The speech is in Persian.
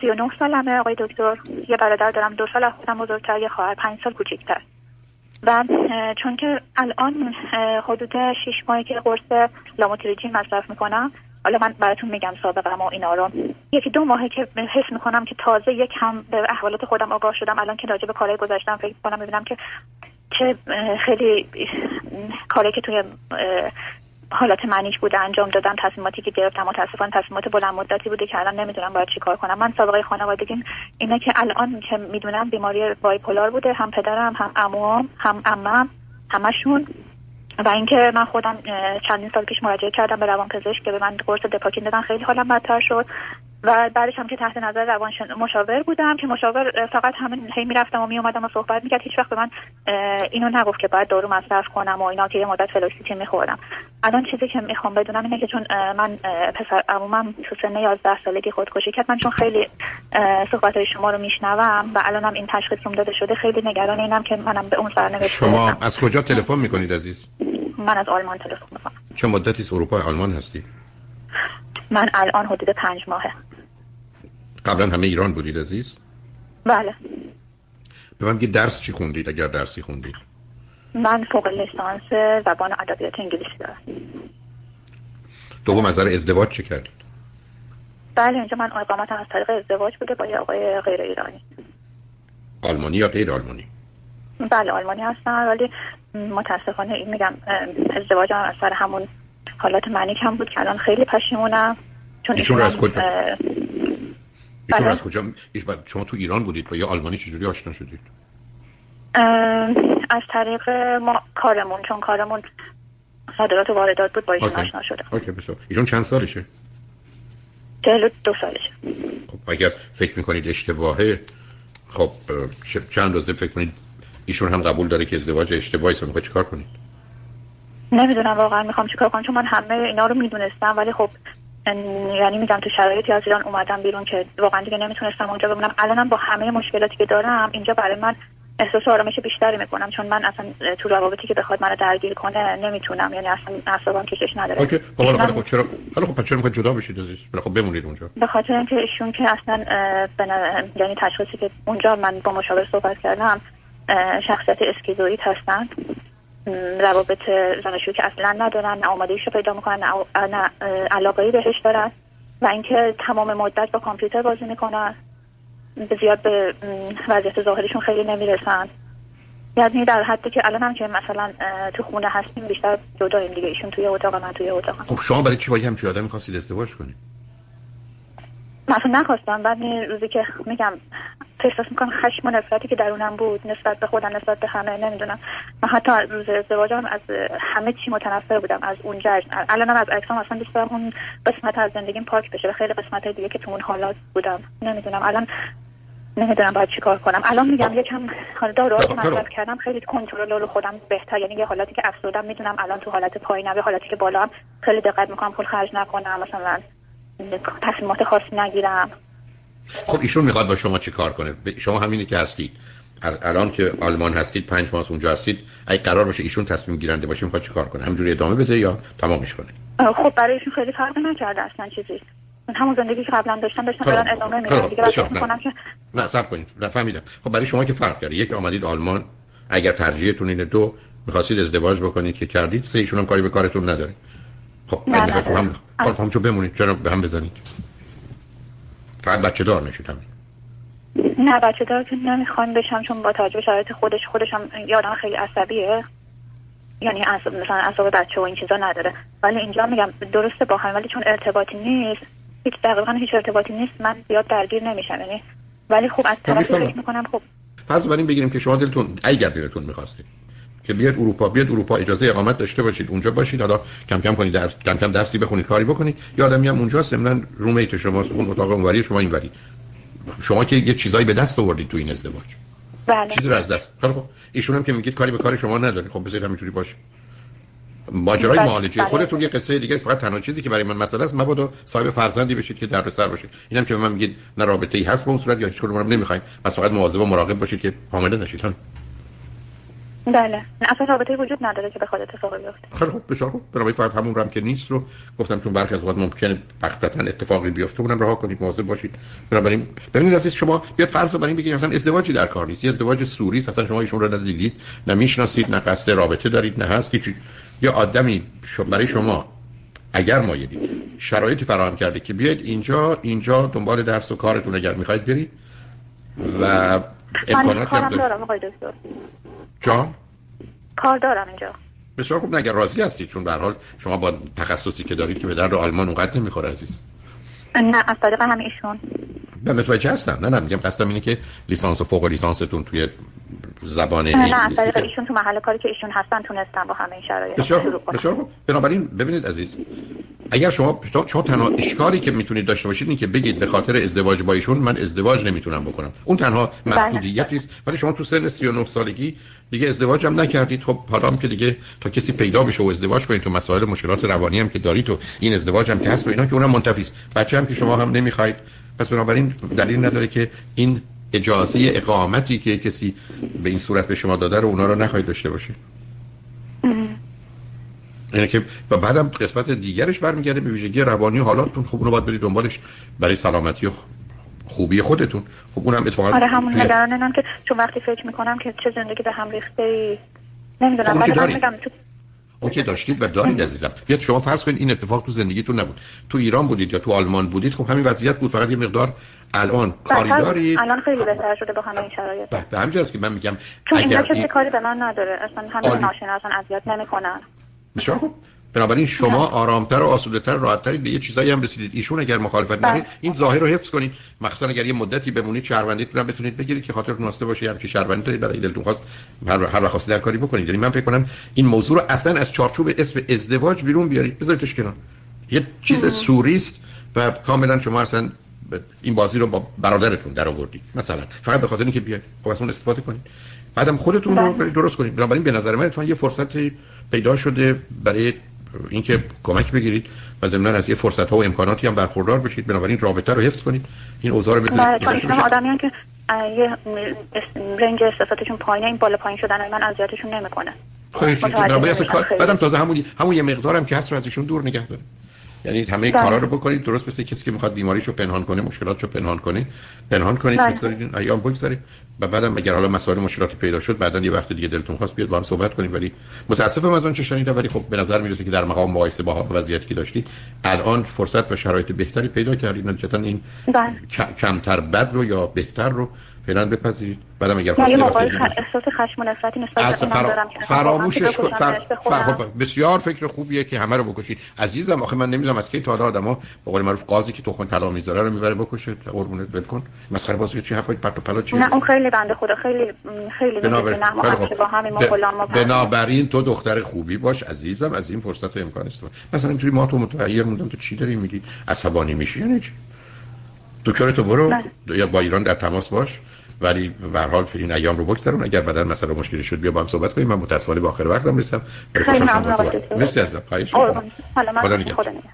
39 سالمه آقای دکتر یه برادر دارم دو سال خودم بزرگتر یه خواهر پنج سال کوچیکتر. و چون که الان حدود 6 ماهی که قرص لاموتریجین مصرف می‌کنم حالا من براتون میگم سابقه و اینا رو. یکی دو ماهه که حس می‌کنم که تازه یک هم به احوالات خودم آگاه شدم الان که راجع به کارهای گذاشتم فکر کنم ببینم که چه خیلی کاری که توی حالات منیش بوده انجام دادم تصمیماتی که گرفتم متاسفانه تصمیمات بلند مدتی بوده که الان نمی‌دونم باید چیکار کنم. من سابقه خانوادگی اینه که الان که می‌دونم بیماری bipolar بوده هم پدرم هم عموام هم عمم همشون. و اینکه من خودم چندین سال پیش مراجعه کردم به روان پزشک که به من قرص دپاکین دادن خیلی حالم بدتر شد. و بعدش هم که تحت نظر روان مشاور بودم که مشاور فقط همین هی می‌رفتم و میومدم و صحبت می‌کرد. هیچ وقت به من اینو نگفت که باید دارو مصرف کنم و اینا که یه مدت فلوکسیتین میخوردم. الان چیزی که می‌خوام بدونم اینه که چون من پسر عمومم تو سن 11 سالگی خودکشی کرد من چون خیلی صحبت های شما رو میشنوم و الانم این تشخیص داده شده خیلی نگران اینم که منم به اون سرنوشت شما از کجا تلفن می‌کنید عزیز؟ من از آلمان تلفن می‌کنم چه مدتی اروپا آلمان هستی؟ من الان حدود پنج ماهه. قبلا همه ایران بودید عزیز؟ بله. به من درس چی خوندید اگر درسی خوندید؟ من فوق لیسانس زبان و ادبیات انگلیسی دارم. دوم از ازدواج چه کردید؟ بله اینجا من اقامتم از طریق ازدواج بوده با یه آقای غیر ایرانی. آلمانی یا غیر آلمانی؟ بله آلمانی هستم ولی متاسفانه این میگم ازدواجم از سر همون حالات منیک هم بود که الان خیلی پشیمونم. چون ایشون از کجا؟ ایشون بله. از کجا شما تو ایران بودید با یه آلمانی چجوری آشنا شدید؟ از طریق ما کارمون چون کارمون صادرات و واردات بود با ایشون آشنا شده اوکی بسیار. ایشون چند سالشه؟ چهل دو سالشه. خب اگر فکر می‌کنید اشتباهه خب چند روزه فکر کنید ایشون هم قبول داره که ازدواج اشتباهی می‌خواد چیکار کنید؟ نمی‌دونم واقعا می‌خوام چیکار کنم چون من همه اینا رو می‌دونستم ولی خب یعنی میگم تو شرایطی از ایران اومدم بیرون که واقعا دیگه نمی‌تونستم اونجا بمونم. الانم با همه مشکلاتی که دارم اینجا برای من احساس آرامش بیشتری می‌کنم. چون من اصلا تو روابطی که بخواد منو درگیر کنه نمی‌تونم. یعنی اصلا اعصابم کشش نداره. اوکی. خب خب چرا؟ حالا خب چرا جدا بشید عزیز؟ خب بمونید اونجا. به خاطر اینکه ایشون که اصلا بنا... یعنی تشخیصی که اونجا من با مشاور صحبت کردم شخصیت اسکیزوئید هستن. روابط زناشویی که اصلا ندارن نه آمادگیشو پیدا می‌کنن نه علاقه بهش دارن و اینکه تمام مدت با کامپیوتر بازی می‌کنن. به زیاد به وضعیت ظاهریشون خیلی نمی‌رسن. یعنی در حدی که الان هم که مثلا تو خونه هستیم بیشتر جداییم دیگه. ایشون توی اتاق من توی اتاق. خب شما برای چی با همچین آدمی خواستید ازدواج کنید؟ مثلا نخواستم. بعد روزی که میگم احساس می‌کنم خشم و نفرتی که درونم بود نسبت به خودم نسبت به همه نمی‌دونم. من حتی روز ازدواجم از همه چی متنفر بودم از اونجا الانم از عکسام اصلا دوست دارم اون قسمت از زندگیم پاک بشه و خیلی قسمت دیگه که تو اون حالات بودم. نمی‌دونم. الان نمی‌دونم باید چیکار کنم. الان میگم یکم حال دارو که مصرف کردم خیلی کنترل خودم بهتر. یعنی یه حالاتی که افسردم می‌دونم الان تو حالت پایینم یه حالاتی که بالا هم خیلی دقت می‌کنم پول خرج نکنم مثلا تصمیمات خاصی نگیرم. خب ایشون می‌خواد با شما چی کار کنه؟ شما همینی که هستید. الان که آلمان هستید پنج ماه اونجا هستید اگه قرار باشه ایشون تصمیم گیرنده باشه می‌خواد چی کار کنه؟ همجوری ادامه بده یا تمامش کنه؟ خب برای ایشون خیلی فرق نکرده اصلا چیزی. همون زندگی که قبلا داشتم داشتم برن ادامه میدم دیگه می‌کنم که نه صبر کنید. نه فهمیدم. خب برای شما که فرق کرده. یک آمدید آلمان. اگر ترجیحتون اینه. دو می‌خواستید ازدواج بکنید که کردید. سه ایشون هم کاری به کارتون نداره. خب نه خب هم خب هم چون بمونید. چرا به هم بزنید؟ فقط بچه دار نشید همین نه بچه دار که نمی‌خوام بشم چون با توجه شرایط خودش خودش هم یادم خیلی عصبیه. یعنی اصاب مثلا اصاب بچه و این چیزا نداره. ولی اینجا میگم درسته با هم ولی چون ارتباطی نیست هیچ دقیقا هیچ ارتباطی نیست من زیاد درگیر نمیشم. یعنی ولی خوب از طرف فکر می‌کنم خب پس بریم بگیریم که شما دلتون اگر دلتون می‌خواستید که بیاد اروپا بیاد اروپا اجازه اقامت داشته باشید اونجا باشید. حالا کم کم کنید در کم کم درسی بخونید کاری بکنید. یا آدمی هم اونجا ضمن رومیت شماست اون اتاق اونوری شما اینوری. شما که یه چیزایی به دست آوردید تو این ازدواج. بله. چیزی رو از دست خب ایشون هم که میگید کاری به کار شما نداره. خب بذارید همینجوری باشه. ماجرای بله. معالجه بله. خودتون یه قصه دیگه فقط تنها چیزی که برای من مسئله است مبادا صاحب فرزندی بشید که در سر باشید اینم که به من میگید نه رابطه ای هست به اون صورت یا هیچ کدوم نمی‌خوایم. پس فقط مواظب و مراقب باشید که حامله نشید. هم بله. اصلا رابطه وجود نداره که بخواد اتفاقی بیفته. خیلی خوب بسیار خوب. بنابراین فقط همون رم که نیست رو گفتم چون برخی از وقت ممکنه بختتا اتفاقی بیفته اونم رها کنید مواظب باشید. بنابراین ببینید عزیز شما بیاد فرض رو برین بگید مثلا ازدواجی در کار نیست. یه ازدواج سوری است اصلا شما ایشون رو ندیدید نه می‌شناسید نه قصد رابطه دارید نه هست هیچ یا آدمی برای شما اگر مایلید شرایطی فراهم کرده که بیاید اینجا اینجا دنبال درس و کارتون اگر می‌خواید برید و امکانات هم دارم. آقای دکتر. جان؟ کار دارم اینجا. بسیار خوب. نگر راضی هستید چون به حال شما با تخصصی که دارید که به درد آلمان اونقدر نمی‌خوره عزیز. نه از طریق هم ایشون. من متوجه هستم. نه نه میگم قصدم اینه که لیسانس و فوق لیسانستون توی زبان نه از طریق ایشون تو محل کاری که ایشون هستن تونستن با همه این شرایط بسیار بسیار بنابراین ببینید عزیز اگر شما شما تنها اشکالی که می‌تونید داشته باشید اینه که بگید به خاطر ازدواج با ایشون من ازدواج نمی‌تونم بکنم. اون تنها بله. محدودیتی است ولی شما تو سن 39 سالگی دیگه ازدواج هم نکردید. خب حالا هم که دیگه تا کسی پیدا بشه و ازدواج کنید تو مسائل مشکلات روانی هم که دارید و این ازدواج هم که هست و اینا که اونم منتفی است. بچه هم که شما هم نمی‌خواید. پس بنابراین دلیل نداره که این اجازه اقامتی که کسی به این صورت به شما داده رو اونا رو نخواهید داشته باشید. یعنی که و بعدم قسمت دیگرش برمیگرده به ویژگی روانی حالاتون خوب اونو باید برید دنبالش برای سلامتی و خوبی خودتون. خب اونم اتفاقا آره همون نگرانم که چون وقتی فکر می‌کنم که چه زندگی به هم ریخته ای نمی‌دونم خب ولی من میگم تو اون که داشتید و دارید عزیزم. بیاد شما فرض کنید این اتفاق تو زندگیتون نبود. تو ایران بودید یا تو آلمان بودید خب همین وضعیت بود. فقط یه مقدار الان کاری دارید. الان خیلی بهتر شده با همه این شرایط. به همین که من میگم چون اینجا کسی کاری به من نداره. اصلا همه ناشناسان اصلا اذیت نمی‌کنن. بسیار خوب. بنابراین شما آرامتر و آسوده‌تر راحت‌تر به یه چیزایی هم رسیدید. ایشون اگر مخالفت نداره این ظاهر رو حفظ کنید. مخصوصا اگر یه مدتی بمونید شهروندیتون هم بتونید بگیرید که خاطر ناسته باشه. هم که شهروندی دارید برای دلتون خواست هر هر وقت در کاری بکنید. یعنی من فکر کنم این موضوع رو اصلا از چارچوب اسم ازدواج بیرون بیارید. بذاریدش کنار. یه چیز سوریست و کاملا شما اصلا این بازی رو با برادرتون در آوردید. مثلا. فقط به خاطر اینکه بیاید. خب از اون استفاده کنید. بعدم خودتون رو درست کنید. بنابراین به نظر من یه فرصت پیدا شده برای اینکه کمک بگیرید و ضمن از یه فرصت ها و امکاناتی هم برخوردار بشید. بنابراین رابطه رو حفظ کنید. این اوضاع رو بذارید. بله آدمی که یه رنج احساساتشون پایینه این بالا پایین شدن من اذیتشون نمی‌کنه. خیلی بعدم تازه همون همون یه مقدارم که هست رو از ایشون دور نگه داره یعنی همه بله. کارا رو بکنید درست مثل کسی که می‌خواد بیماریشو پنهان کنه مشکلاتشو پنهان کنه پنهان کنید بله. این ایام بگذارید و بعدم اگر حالا مسائل مشکلاتی پیدا شد بعدا یه وقت دیگه دلتون خواست بیاد با هم صحبت کنیم ولی متاسفم از اون چه شنیدم ولی خب به نظر می‌رسه که در مقام مقایسه با وضعیتی که داشتید الان فرصت و شرایط بهتری پیدا کردید نتیجتا این بله. کمتر بد رو یا بهتر رو فعلا بپذیرید. بعدم اگر خواستید احساس خشم و نفرتی نسبت به فرا... فراموشش کن. فر... فر... بسیار فکر خوبیه که همه رو بکشید. عزیزم آخه من نمی‌دونم از کی تا حالا آدما به قول معروف قاضی که تخم طلا می‌ذاره رو می‌بره بکشه قربونت ول کن. مسخره بازی چی حرفای پرت و پلا چی؟ نه اون خیلی بنده خدا خیلی خیلی بنابراین با همین ما بنابراین تو دختر خوبی باش عزیزم از این فرصت و امکان استفاده مثلا اینجوری ما تو متغیر موندم تو چی داری میگی؟ عصبانی میشی یعنی چی دکتر تو برو یا با ایران در تماس باش. ولی به حال این ایام رو بگذرون. اگر بعدا مثلا مشکلی شد بیا با هم صحبت کنیم. من متأسفانه به آخر وقتم رسیدم. خیلی ممنون. مرسی عزیزم خواهش خدا نگهدار.